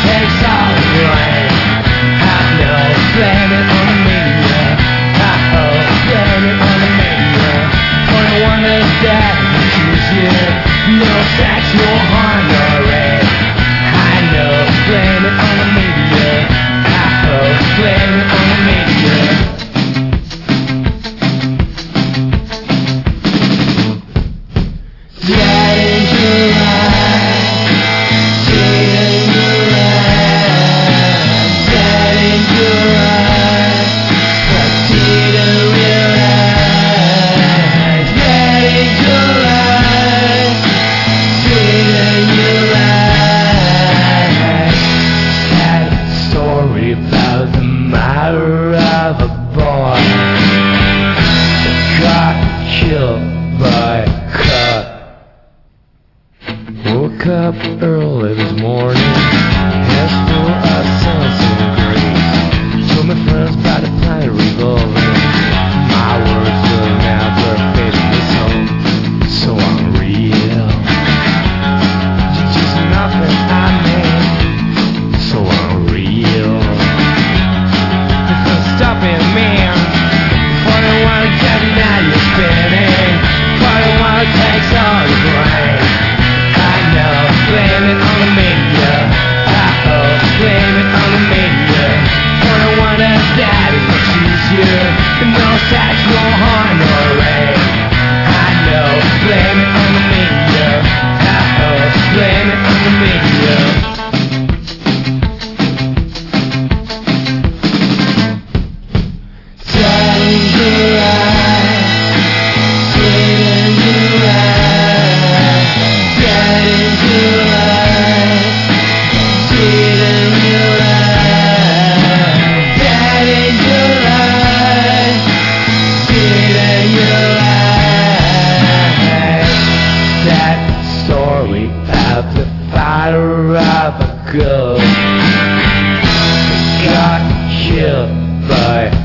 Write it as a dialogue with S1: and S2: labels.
S1: takes all. I know, blame it on the media. I hope, blame it on the media. You. No sex, no harm, no rape. I know, blame it on the media. I hope, blame it on the media. Yeah. Up early this morning, asked for easier. No sexual harm or rape. I know, blame out the fire of a girl. Got killed by